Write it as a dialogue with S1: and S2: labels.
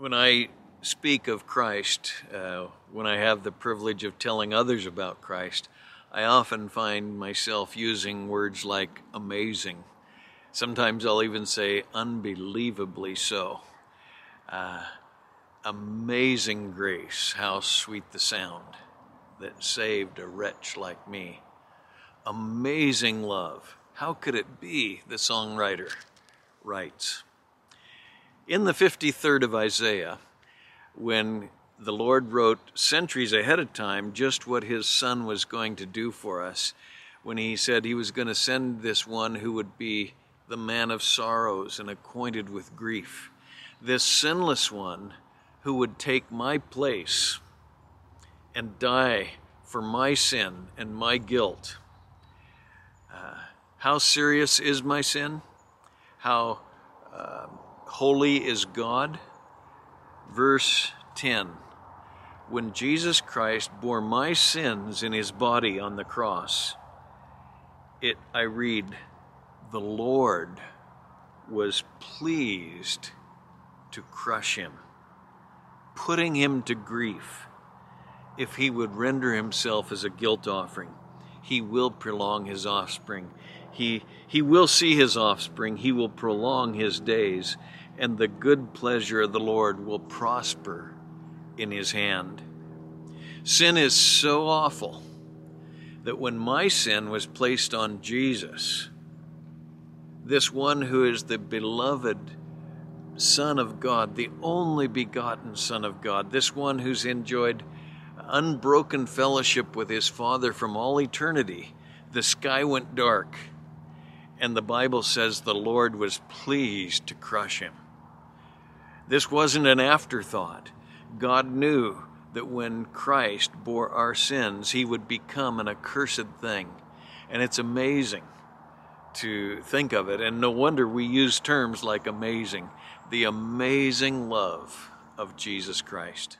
S1: when I speak of Christ, uh, when I have the privilege of telling others about Christ, I often find myself using words like amazing. Sometimes I'll even say unbelievably so. Uh, amazing grace, how sweet the sound that saved a wretch like me. Amazing love, how could it be, the songwriter writes. In the 53rd of Isaiah, when the Lord wrote centuries ahead of time just what his son was going to do for us, when he said he was going to send this one who would be the man of sorrows and acquainted with grief, this sinless one who would take my place and die for my sin and my guilt. Uh, how serious is my sin? How uh, holy is God. Verse 10 When Jesus Christ bore my sins in his body on the cross, it, I read, the Lord was pleased to crush him, putting him to grief. If he would render himself as a guilt offering, he will prolong his offspring. He, he will see his offspring. He will prolong his days and the good pleasure of the Lord will prosper in his hand. Sin is so awful that when my sin was placed on Jesus, this one who is the beloved Son of God, the only begotten Son of God, this one who's enjoyed unbroken fellowship with his Father from all eternity, the sky went dark, and the Bible says the Lord was pleased to crush him. This wasn't an afterthought. God knew that when Christ bore our sins, he would become an accursed thing. And it's amazing to think of it. And no wonder we use terms like amazing. The amazing love of Jesus Christ.